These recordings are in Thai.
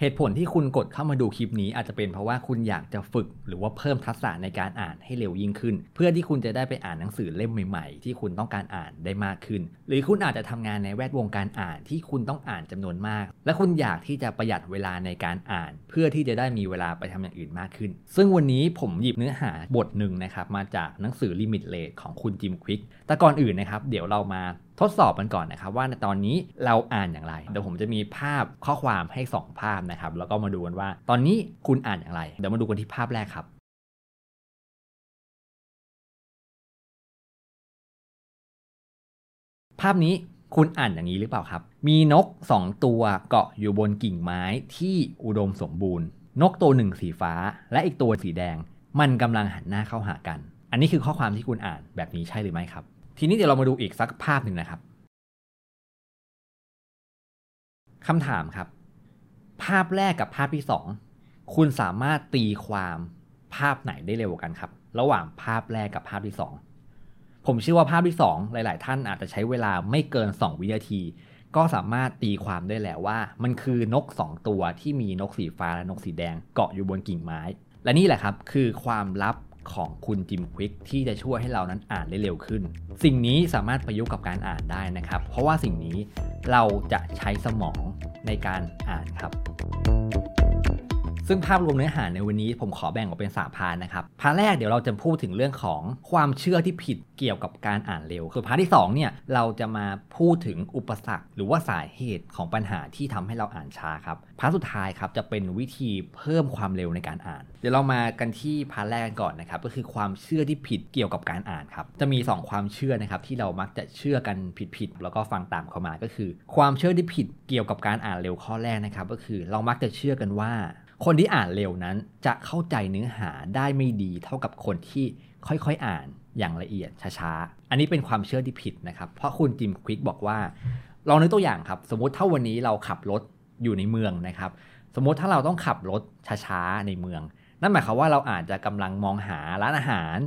เหตุผลที่คุณกดเข้ามาดูคลิปนี้อาจจะเป็นเพราะว่าคุณอยากจะฝึก หรือว่าเพิ่มทักษะในการอ่านให้เร็วยิ่งขึ้น เพื่อที่คุณจะได้ไปอ่านหนังสือเล่มใหม่ๆ ที่คุณต้องการอ่านได้มากขึ้น หรือคุณอาจจะทำงานในแวดวงการอ่านที่คุณต้องอ่านจำนวนมาก และคุณอยากที่จะประหยัดเวลาในการอ่าน เพื่อที่จะได้มีเวลาไปทำอย่างอื่นมากขึ้น ซึ่งวันนี้ผมหยิบเนื้อหาบทหนึ่งนะครับมาจากหนังสือ Limit Rate ของคุณจิมควิกแต่ก่อนอื่นนะครับเดี๋ยวเรามา ทดสอบกันก่อนนะครับว่าในตอนนี้เราอ่านอย่างไร เดี๋ยวผมจะมีภาพข้อความให้ 2 ภาพนะครับ แล้วก็มาดูกันว่า ตอนนี้คุณอ่านอย่างไร เดี๋ยวมาดูกันที่ภาพแรกครับภาพนี้คุณอ่านอย่างนี้หรือเปล่าครับ มีนก 2 ตัวเกาะอยู่บนกิ่งไม้ที่อุดมสมบูรณ์ นกตัวหนึ่งสีฟ้า และอีกตัวสีแดง มันกำลังหันหน้าเข้าหากัน อันนี้คือข้อความที่คุณอ่านแบบนี้ใช่หรือไม่ครับ ทีนี้เดี๋ยวเรามาดูอีกสักภาพหนึ่งนะครับคำถามครับ ภาพแรกกับภาพที่ 2 คุณสามารถตีความภาพไหนได้เร็วกว่ากันครับ ระหว่างภาพแรกกับภาพที่ 2 ผมเชื่อว่าภาพที่ 2 หลาย ๆ ท่านอาจจะใช้เวลาไม่เกิน 2 วินาที ก็สามารถตีความได้แล้วว่า มันคือนก 2 ตัวที่มีนกสีฟ้าและนกสีแดงเกาะอยู่บนกิ่งไม้ และนี่แหละครับคือความลับ ของคุณจิมควิกที่จะช่วยให้เรานั้นอ่านได้เร็วขึ้น สิ่งนี้สามารถประยุกต์กับการอ่านได้นะครับ เพราะว่าสิ่งนี้เราจะใช้สมองในการอ่านครับ ซึ่งภาพรวมเนื้อหาในวันนี้ผมขอแบ่งออกเป็นสาม part นะครับ part แรกเดี๋ยวเราจะพูดถึงเรื่องของความเชื่อที่ผิดเกี่ยวกับการอ่านเร็ว ส่วน part ที่2เนี่ยเราจะมาพูดถึงอุปสรรค หรือว่าสาเหตุของปัญหาที่ทำให้เราอ่านช้าครับ part สุดท้ายครับจะเป็นวิธีเพิ่มความเร็วในการอ่าน เดี๋ยวเรามากันที่ part แรกก่อนนะครับ ก็คือความเชื่อที่ผิดเกี่ยวกับการอ่านครับ จะมี 2 ความเชื่อนะครับที่เรามักจะเชื่อกันผิดๆแล้วก็ฟังตามเข้ามาก็คือ ความเชื่อที่ผิดเกี่ยวกับการอ่านเร็วข้อแรกนะครับ ก็คือเรามักจะเชื่อกันว่า คนที่อ่านเร็วนั้นจะเข้าใจเนื้อหาได้ไม่ดีเท่ากับคนที่ค่อยๆอ่านอย่างละเอียดช้าๆ อันนี้เป็นความเชื่อที่ผิดนะครับ เพราะคุณจิมควิกบอกว่าลองนึกตัวอย่างครับ สมมติถ้าวันนี้เราขับรถอยู่ในเมืองนะครับ สมมติถ้าเราต้องขับรถช้าๆในเมือง นั่นหมายความว่าเราอาจจะกำลังมองหาร้านอาหาร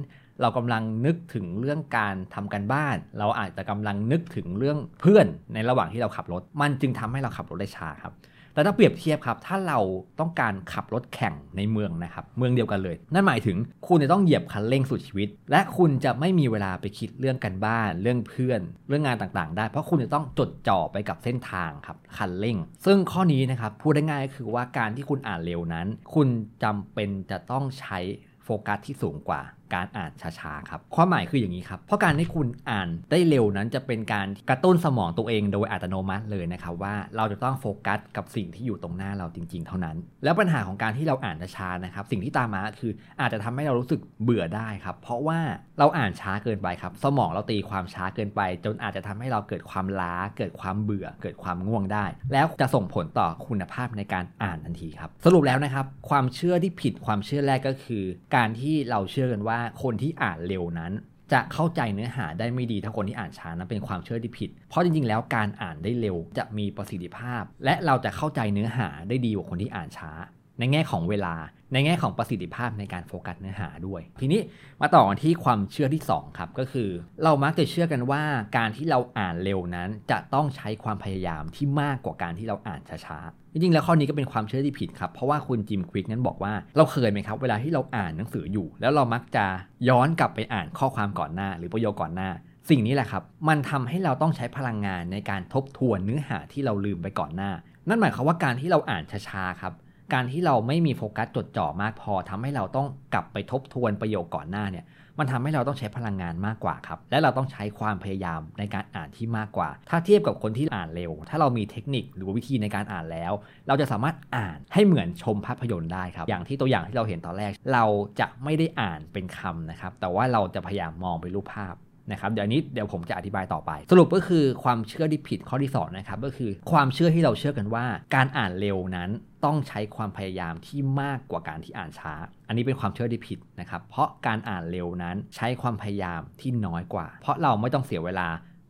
เรากำลังนึกถึงเรื่องการทำกันบ้าน เราอาจจะกำลังนึกถึงเรื่องเพื่อนในระหว่างที่เราขับรถ มันจึงทำให้เราขับรถได้ช้าครับ แต่ถ้าเปรียบเทียบครับ ถ้าเราต้องการขับรถแข่งในเมืองนะครับ เมืองเดียวกันเลย นั่นหมายถึงคุณจะต้องเหยียบคันเร่งสุดชีวิต และคุณจะไม่มีเวลาไปคิดเรื่องกันบ้าน เรื่องเพื่อน เรื่องงานต่างๆ ได้ เพราะคุณจะต้องจดจ่อไปกับเส้นทางครับ คันเร่ง ซึ่งข้อนี้นะครับ พูดได้ง่ายก็คือว่าการที่คุณอ่านเร็วนั้น คุณจำเป็นจะต้องใช้โฟกัสที่สูงกว่า การอ่านช้าๆครับความหมายคืออย่างนี้ครับเพราะการที่คุณอ่านได้เร็วนั้นจะเป็นการกระตุ้นสมองตัวเองโดยอัตโนมัติเลยนะครับว่าเราจะต้องโฟกัสกับสิ่งที่อยู่ตรงหน้าเราจริง ๆ เท่านั้น แล้วปัญหาของการที่เราอ่านช้านะครับสิ่งที่ตามมาคืออาจจะทำให้เรารู้สึกเบื่อได้ครับเพราะว่าเราอ่านช้าเกินไปครับสมองเราตีความช้าเกินไป จนอาจจะทำให้เราเกิดความล้า เกิดความเบื่อ เกิดความง่วงได้ แล้วจะส่งผลต่อคุณภาพในการอ่านทันทีครับสรุปแล้วนะครับความเชื่อที่ผิดความเชื่อแรกก็คือ การที่เราเชื่อกันว่าคนที่อ่านเร็วนั้น จะเข้าใจเนื้อหาได้ไม่ดีเท่าคนที่อ่านช้านั้นเป็นความเชื่อที่ผิด เพราะจริงๆ แล้วการอ่านได้เร็วจะมีประสิทธิภาพ และเราจะเข้าใจเนื้อหาได้ดีกว่าคนที่อ่านช้า ในแง่ของเวลา ในแง่ของประสิทธิภาพในการโฟกัสเนื้อหาด้วย ทีนี้มาต่อกันที่ความเชื่อที่ 2 ครับ ก็คือ เรามักจะเชื่อกันว่าการที่เราอ่านเร็วนั้น จะต้องใช้ความพยายามที่มากกว่าการที่เราอ่านช้าๆจริงๆแล้วข้อนี้ก็เป็นความเชื่อที่ผิดครับ เพราะว่าคุณจิมควิกนั้นบอกว่าเราเคยไหมครับ เวลาที่เราอ่านหนังสืออยู่ แล้วเรามักจะย้อนกลับไปอ่านข้อความก่อนหน้า หรือประโยคก่อนหน้าสิ่งนี้แหละครับ มันทำให้เราต้องใช้พลังงานในการทบทวนเนื้อหาที่เราลืมไปก่อนหน้า นั่นหมายความว่าการที่เราอ่านช้าๆครับ การที่เราไม่มีโฟกัสจดจ่อมากพอทำให้เราต้องกลับไปทบทวนประโยคก่อนหน้าเนี่ยมันทำให้เราต้องใช้พลังงานมากกว่าครับ และเราต้องใช้ความพยายามในการอ่านที่มากกว่า ถ้าเทียบกับคนที่อ่านเร็ว ถ้าเรามีเทคนิคหรือวิธีในการอ่านแล้ว เราจะสามารถอ่านให้เหมือนชมภาพยนตร์ได้ครับ อย่างที่ตัวอย่างที่เราเห็นตอนแรก เราจะไม่ได้อ่านเป็นคำนะครับ แต่ว่าเราจะพยายามมองเป็นรูปภาพนะครับเดี๋ยวนี้เดี๋ยวผมจะอธิบายต่อไป สรุปก็คือความเชื่อที่ผิดข้อที่2นะครับก็คือความเชื่อที่เราเชื่อกันว่า การอ่านเร็วนั้น ต้องใช้ความพยายามที่มากกว่าการที่อ่านช้า อันนี้เป็นความเชื่อที่ผิดนะครับ เพราะการอ่านเร็วนั้นใช้ความพยายามที่น้อยกว่า เพราะเราไม่ต้องเสียเวลา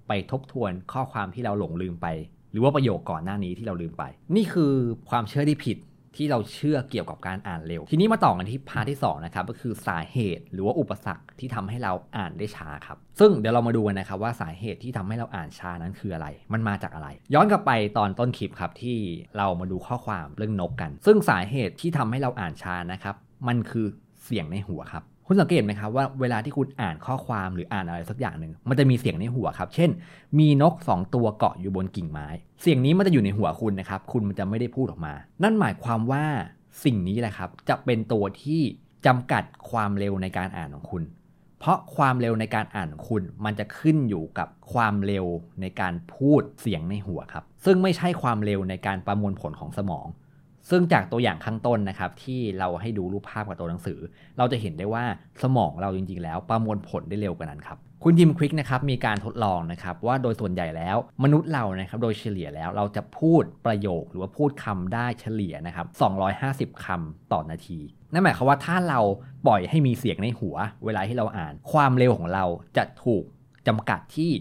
ไปทบทวนข้อความที่เราหลงลืมไป หรือว่าประโยคก่อนหน้านี้ที่เราลืมไป นี่คือความเชื่อที่ผิด ที่เราเชื่อเกี่ยวกับการอ่านเร็ว ทีนี้มาต่อกันที่พาร์ทที่2นะครับก็คือสาเหตุหรือว่าอุปสรรคที่ทำให้เราอ่านได้ช้าครับ ซึ่งเดี๋ยวเรามาดูกันนะครับว่าสาเหตุที่ทำให้เราอ่านช้านั้นคืออะไร มันมาจากอะไร ย้อนกลับไปตอนต้นคลิปครับที่เรามาดูข้อความเรื่องนกกัน ซึ่งสาเหตุที่ทำให้เราอ่านช้านะครับมันคือเสียงในหัวครับ คุณสังเกตไหมครับว่าเวลาที่คุณอ่านข้อความหรืออ่านอะไรสักอย่างหนึ่งมันจะมีเสียงในหัวครับ เช่น มีนก 2 ตัวเกาะอยู่บนกิ่งไม้ เสียงนี้มันจะอยู่ในหัวคุณนะครับ คุณมันจะไม่ได้พูดออกมา นั่นหมายความว่าสิ่งนี้แหละครับ จะเป็นตัวที่จำกัดความเร็วในการอ่านของคุณ เพราะความเร็วในการอ่านของคุณ มันจะขึ้นอยู่กับความเร็วในการพูดเสียงในหัวครับ ซึ่งไม่ใช่ความเร็วในการประมวลผลของสมอง ซึ่งจากตัวอย่างข้างต้นนะครับที่เราให้ดูรูปภาพกับตัวหนังสือ เราจะเห็นได้ว่าสมองเราจริงๆ แล้วประมวลผลได้เร็วกว่านั้นครับคุณยิมควิกนะครับมีการทดลองนะครับว่าโดยส่วนใหญ่แล้วมนุษย์เรานะครับโดยเฉลี่ยแล้วเราจะพูดประโยคหรือว่าพูดคำได้เฉลี่ยนะครับ250คำต่อนาที นั่นหมายความว่าถ้าเราปล่อยให้มีเสียงในหัว เวลาที่เราอ่าน ความเร็วของเราจะถูกจำกัดที่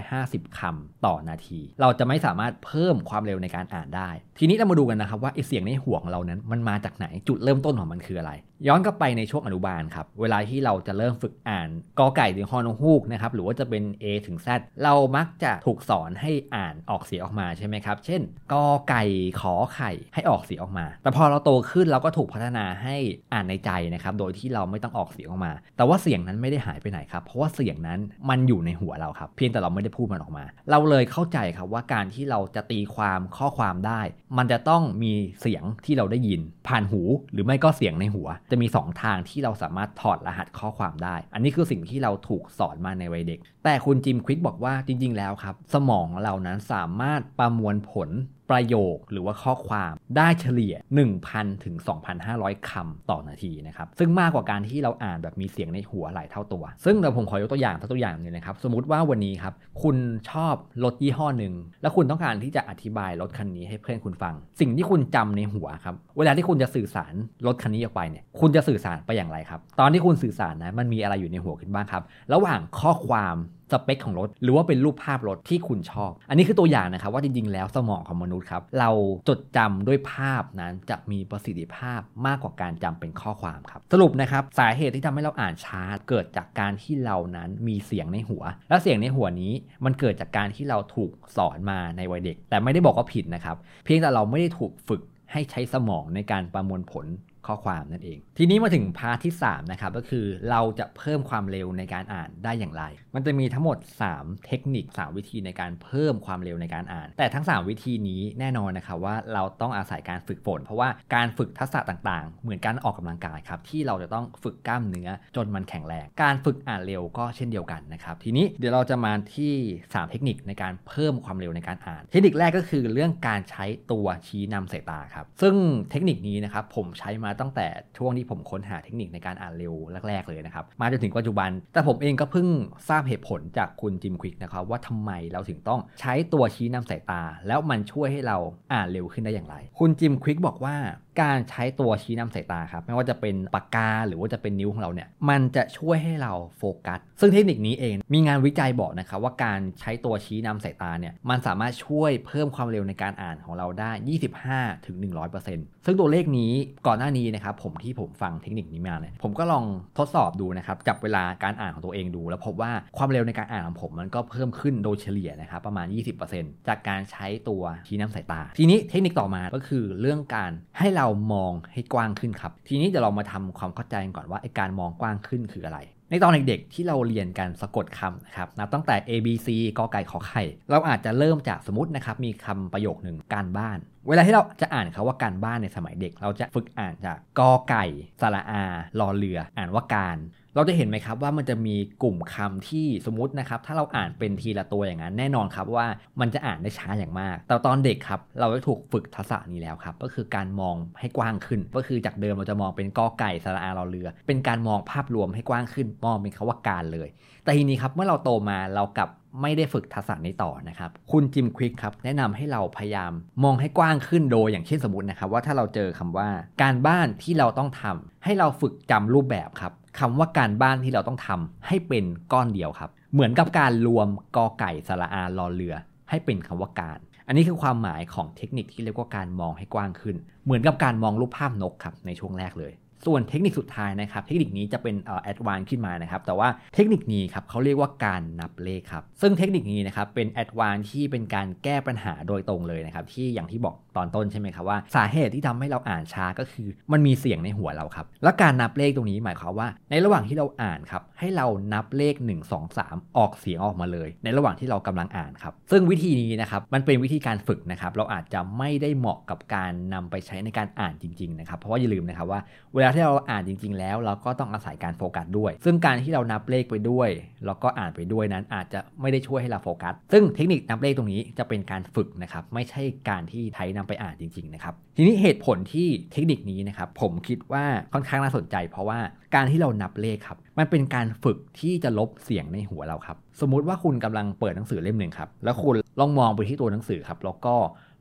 250คำต่อนาที เราจะไม่สามารถเพิ่มความเร็วในการอ่านได้ ทีนี้เรามาดูกันนะครับว่าไอเสียงในหัวของเรานั้นมันมาจากไหนจุดเริ่มต้นของมันคืออะไร ย้อนกลับไปในช่วงอนุบาลครับ เวลาที่เราจะเริ่มฝึกอ่านกอไก่ถึงฮอนฮูกนะครับหรือว่าจะเป็น A ถึง Z เรามักจะถูกสอนให้อ่านออกเสียงออกมาใช่ไหมครับ เช่นกอไก่ขอไข่ให้ออกเสียงออกมา แต่พอเราโตขึ้นเราก็ถูกพัฒนาให้อ่านในใจนะครับโดยที่เราไม่ต้องออกเสียงออกมา แต่ว่าเสียงนั้นไม่ได้หายไปไหนครับเพราะว่าเสียงนั้นมันอยู่ในหัวเราครับเพียงแต่เราไม่ได้พูดมันออกมา เราเลยเข้าใจครับว่าการที่เราจะตีความข้อความได้ มันจะต้องมีเสียงที่เราได้ยิน ผ่านหูหรือไม่ก็เสียงในหัวจะมี 2 ทางที่เราสามารถถอดรหัสข้อความได้ อันนี้คือสิ่งที่เราถูกสอนมาในวัยเด็ก แต่คุณจิมควิกบอกว่าจริง ๆ แล้วครับ สมองเรานั้นสามารถประมวลผล ประโยคหรือว่าข้อความได้เฉลี่ย 1,000 ถึง 2,500คำต่อนาทีนะครับ ซึ่งมากกว่าการที่เราอ่านแบบมีเสียงในหัวหลายเท่าตัว ซึ่งเดี๋ยวผมขอยกตัวอย่างตัวอย่างหนึงนะครับ สมมติว่าวันนี้ครับ คุณชอบรถยี่ห้อหนึ่ง แล้วคุณต้องการที่จะอธิบายรถคันนี้ให้เพื่อนคุณฟัง สิ่งที่คุณจำในหัวครับ เวลาที่คุณจะสื่อสารรถคันนี้ออกไปเนี่ย คุณจะสื่อสารไปอย่างไรครับ ตอนที่คุณสื่อสารนะ มันมีอะไรอยู่ในหัวคุณบ้างครับ ระหว่างข้อความ สเปคของรถ หรือว่าเป็นรูปภาพรถที่คุณชอบ อันนี้คือตัวอย่างนะครับว่าจริงๆ แล้วสมองของมนุษย์ครับเราจดจำด้วยภาพนั้นจะมีประสิทธิภาพมากกว่าการจำเป็นข้อความครับ สรุปนะครับสาเหตุที่ทำให้เราอ่านช้าเกิดจากการที่เรานั้นมีเสียงในหัว และเสียงในหัวนี้มันเกิดจากการที่เราถูกสอนมาในวัยเด็ก แต่ไม่ได้บอกว่าผิดนะครับ เพียงแต่เราไม่ได้ถูกฝึกให้ใช้สมองในการประมวลผล ข้อความนั่นเอง ทีนี้มาถึงพาร์ทที่ 3 นะครับ ก็คือเราจะเพิ่มความเร็วในการอ่านได้อย่างไร มันจะมีทั้งหมด 3 เทคนิค 3 วิธีในการเพิ่มความเร็วในการอ่าน แต่ทั้ง 3 วิธีนี้แน่นอนนะครับว่าเราต้องอาศัยการฝึกฝน เพราะว่าการฝึกทักษะต่างๆ เหมือนการออกกำลังกายครับที่เราจะต้องฝึกกล้ามเนื้อจนมันแข็งแรง การฝึกอ่านเร็วก็เช่นเดียวกันนะครับ ทีนี้เดี๋ยวเราจะมาที่ 3 เทคนิคในการเพิ่มความเร็วในการอ่าน เทคนิคแรกก็คือเรื่องการใช้ตัวชี้นำสายตาครับ ซึ่งเทคนิคนี้นะครับผมใช้มาตั้งแต่ช่วงที่ผมค้นหาเทคนิคในการอ่านเร็วแรก ๆ เลยนะครับ มาจนถึงปัจจุบัน แต่ผมเองก็เพิ่งทราบเหตุผลจากคุณจิมควิกนะครับว่าทำไมเราถึงต้องใช้ตัวชี้นำสายตา แล้วมันช่วยให้เราอ่านเร็วขึ้นได้อย่างไร คุณจิมควิกบอกว่า การใช้ตัวชี้นำสายตาครับ ไม่ว่าจะเป็นปากกาหรือว่าจะเป็นนิ้วของเราเนี่ย มันจะช่วยให้เราโฟกัส ซึ่งเทคนิคนี้เอง มีงานวิจัยบอกนะครับว่าการใช้ตัวชี้นำสายตาเนี่ย มันสามารถช่วยเพิ่มความเร็วในการอ่านของเราได้ 25ถึง100%ซึ่งตัวเลขนี้ก่อนหน้านี้นะครับผมที่ผมฟังเทคนิคนี้มาเนี่ย ผมก็ลองทดสอบดูนะครับ จับเวลาการอ่านของตัวเองดู แล้วพบว่าความเร็วในการอ่านของผมมันก็เพิ่มขึ้นโดยเฉลี่ยนะครับประมาณ 20%จากการใช้ตัวชี้นำสายตา ทีนี้เทคนิคต่อมาก็คือเรื่องการให้เรามองให้กว้างขึ้นครับ ทีนี้เดี๋ยวเรามาทำความเข้าใจก่อนว่าไอการมองกว้างขึ้นคืออะไร ในตอนเด็กๆที่เราเรียนกันสะกดคำนะครับนับตั้งแต่ A B C กอไก่ขอไข่ เราอาจจะเริ่มจากสมมตินะครับมีคำประโยคหนึ่งการบ้าน เวลาที่เราจะอ่านคาว่าการบ้านในสมัยเด็ก เราจะฝึกอ่านจากกอไก่สระอารอเรือ อ่านว่าการ เราจะเห็นไหมครับว่ามันจะมีกลุ่มคำที่สมมตินะครับ ถ้าเราอ่านเป็นทีละตัวอย่างนั้น แน่นอนครับว่ามันจะอ่านได้ช้าอย่างมาก แต่ตอนเด็กครับ เราได้ถูกฝึกทักษะนี้แล้วครับ ก็คือการมองให้กว้างขึ้น ก็คือจากเดิมเราจะมองเป็นกอไก่สระอารอเรือ เป็นการมองภาพรวมให้กว้างขึ้น มองเป็นคาว่าการเลย แต่ทีนี้ครับเมื่อเราโตมาเรากับไม่ได้ฝึกทักษะนี้ต่อนะครับ คุณจิมควิกครับ แนะนำให้เราพยายามมองให้กว้างขึ้นโดยอย่างเช่นสมมตินะครับ ว่าถ้าเราเจอคำว่า การบ้านที่เราต้องทำให้เราฝึกจำรูปแบบครับ คำว่าการบ้านที่เราต้องทำให้เป็นก้อนเดียวครับ เหมือนกับการรวมกอไก่สระอารอเรือ ให้เป็นคำว่าการ อันนี้คือความหมายของเทคนิคที่เรียกว่าการมองให้กว้างขึ้น เหมือนกับการมองรูปภาพนกครับในช่วงแรกเลย ส่วนเทคนิคสุดท้ายนะครับ เทคนิคนี้จะเป็นแอดวานขึ้นมานะครับ แต่ว่าเทคนิคนี้ครับเขาเรียกว่าการนับเลขครับ ซึ่งเทคนิคนี้นะครับเป็นแอดวานที่เป็นการแก้ปัญหาโดยตรงเลยนะครับที่อย่างที่บอกตอนต้นใช่ไหมครับว่าสาเหตุที่ทำให้เราอ่านช้าก็คือ มันมีเสียงในหัวเราครับ และการนับเลขตรงนี้หมายความว่า ในระหว่างที่เราอ่านครับให้เรานับเลข 1 2 3 ออกเสียงออกมาเลย ในระหว่างที่เรากำลังอ่านครับซึ่งวิธีนี้นะครับมันเป็นวิธีการฝึกนะครับเราอาจจะไม่ได้เหมาะกับการนำไปใช้ในการอ่านจริงๆนะครับเพราะว่าอย่าลืมนะครับว่าเวลาที่เราอ่านจริง ๆ แล้ว เราก็ต้องอาศัยการโฟกัสด้วย ซึ่งการที่เรานับเลขไปด้วยแล้วก็อ่านไปด้วยนั้นอาจจะไม่ได้ช่วยให้เราโฟกัส ซึ่งเทคนิคนับเลขตรงนี้จะเป็นการฝึกนะครับไม่ใช่การที่ใช้นำไปอ่านจริงๆนะครับทีนี้เหตุผลที่เทคนิคนี้นะครับผมคิดว่าค่อนข้างน่าสนใจ เพราะว่าการที่เรานับเลขครับมันเป็นการฝึกที่จะลบเสียงในหัวเราครับสมมุติว่าคุณกำลังเปิดหนังสือเล่มหนึ่งครับแล้วคุณลองมองไปที่ตัวหนังสือครับแล้วก็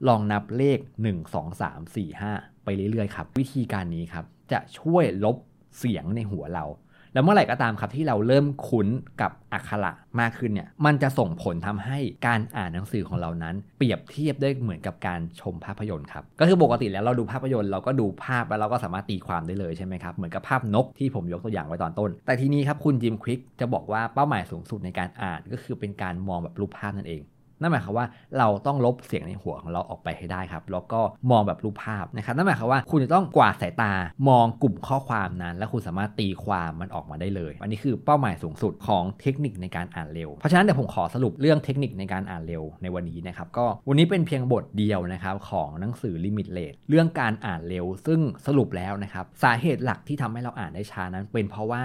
ลองนับเลข 1 2 3 4 5 ไปเรื่อยๆครับวิธีการนี้ครับจะช่วยลบเสียงในหัวเรา แล้วเมื่อไหร่ก็ตามครับที่เราเริ่มคุ้นกับอักขระมากขึ้นเนี่ย มันจะส่งผลทำให้การอ่านหนังสือของเรานั้น เปรียบเทียบได้เหมือนกับการชมภาพยนตร์ครับ ก็คือปกติแล้วเราดูภาพยนตร์เราก็ดูภาพแล้วเราก็สามารถตีความได้เลยใช่ไหมครับ เหมือนกับภาพนกที่ผมยกตัวอย่างไว้ตอนต้น แต่ทีนี้ครับคุณจิมควิกจะบอกว่าเป้าหมายสูงสุดในการอ่านก็คือเป็นการมองแบบรูปภาพนั่นเอง นั่นหมายความว่าเราต้องลบเสียงในหัวของเราออกไปให้ได้ครับ แล้วก็มองแบบรูปภาพนะครับ นั่นหมายความว่าคุณจะต้องกวาดสายตามองกลุ่มข้อความนั้น แล้วคุณสามารถตีความมันออกมาได้เลย อันนี้คือเป้าหมายสูงสุดของเทคนิคในการอ่านเร็ว เพราะฉะนั้นเดี๋ยวผมขอสรุปเรื่องเทคนิคในการอ่านเร็วในวันนี้นะครับ ก็วันนี้เป็นเพียงบทเดียวนะครับของหนังสือ Limit Rate เรื่องการอ่านเร็ว ซึ่งสรุปแล้วนะครับสาเหตุหลักที่ทำให้เราอ่านได้ช้านั้น เป็นเพราะว่า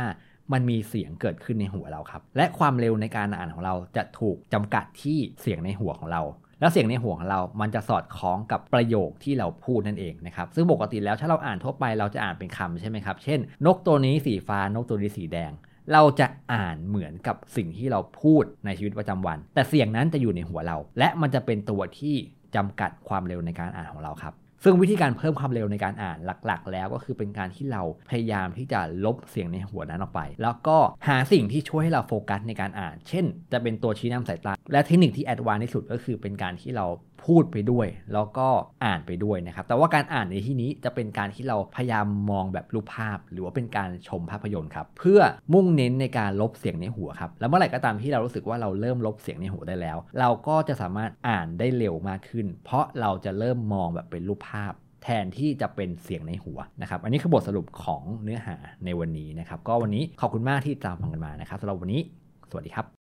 มันมีเสียงเกิดขึ้นในหัวเราครับ และความเร็วในการอ่านของเราจะถูกจำกัดที่เสียงในหัวของเรา แล้วเสียงในหัวของเรา มันจะสอดคล้องกับประโยคที่เราพูดนั่นเองนะครับ ซึ่งปกติแล้วถ้าเราอ่านทั่วไปเราจะอ่านเป็นคำใช่ไหมครับ เช่น นกตัวนี้สีฟ้า นกตัวนี้สีแดง เราจะอ่านเหมือนกับสิ่งที่เราพูดในชีวิตประจำวัน แต่เสียงนั้นจะอยู่ในหัวเรา และมันจะเป็นตัวที่จำกัดความเร็วในการอ่านของเราครับ ซึ่งวิธีการเพิ่มความเร็วในการอ่านหลักๆ แล้วก็คือเป็นการที่เราพยายามที่จะลบเสียงในหัวนั้นออกไป แล้วก็หาสิ่งที่ช่วยให้เราโฟกัสในการอ่าน เช่น จะเป็นตัวชี้นำสายตา และเทคนิคที่แอดวานที่สุดก็คือเป็นการที่เราพูดไปด้วย แล้วก็อ่านไปด้วยนะครับ แต่ว่าการอ่านในที่นี้จะเป็นการที่เราพยายามมองแบบรูปภาพ หรือว่าเป็นการชมภาพยนตร์ครับ เพื่อมุ่งเน้นในการลบเสียงในหัวครับ แล้วเมื่อไหร่ก็ตามที่เรารู้สึกว่าเราเริ่มลบเสียงในหัวได้แล้ว เราก็จะสามารถอ่านได้เร็วมากขึ้น เพราะเราจะเริ่มมองแบบเป็นรูปภาพาพแทนที่จะเป็นเสียงในหัวนะครับ อันนี้คือบทสรุปของเนื้อหาในวันนี้นะครับ ก็วันนี้ขอบคุณมากที่ตามฟังกันมานะครับสำหรับวันนี้ สวัสดีครับ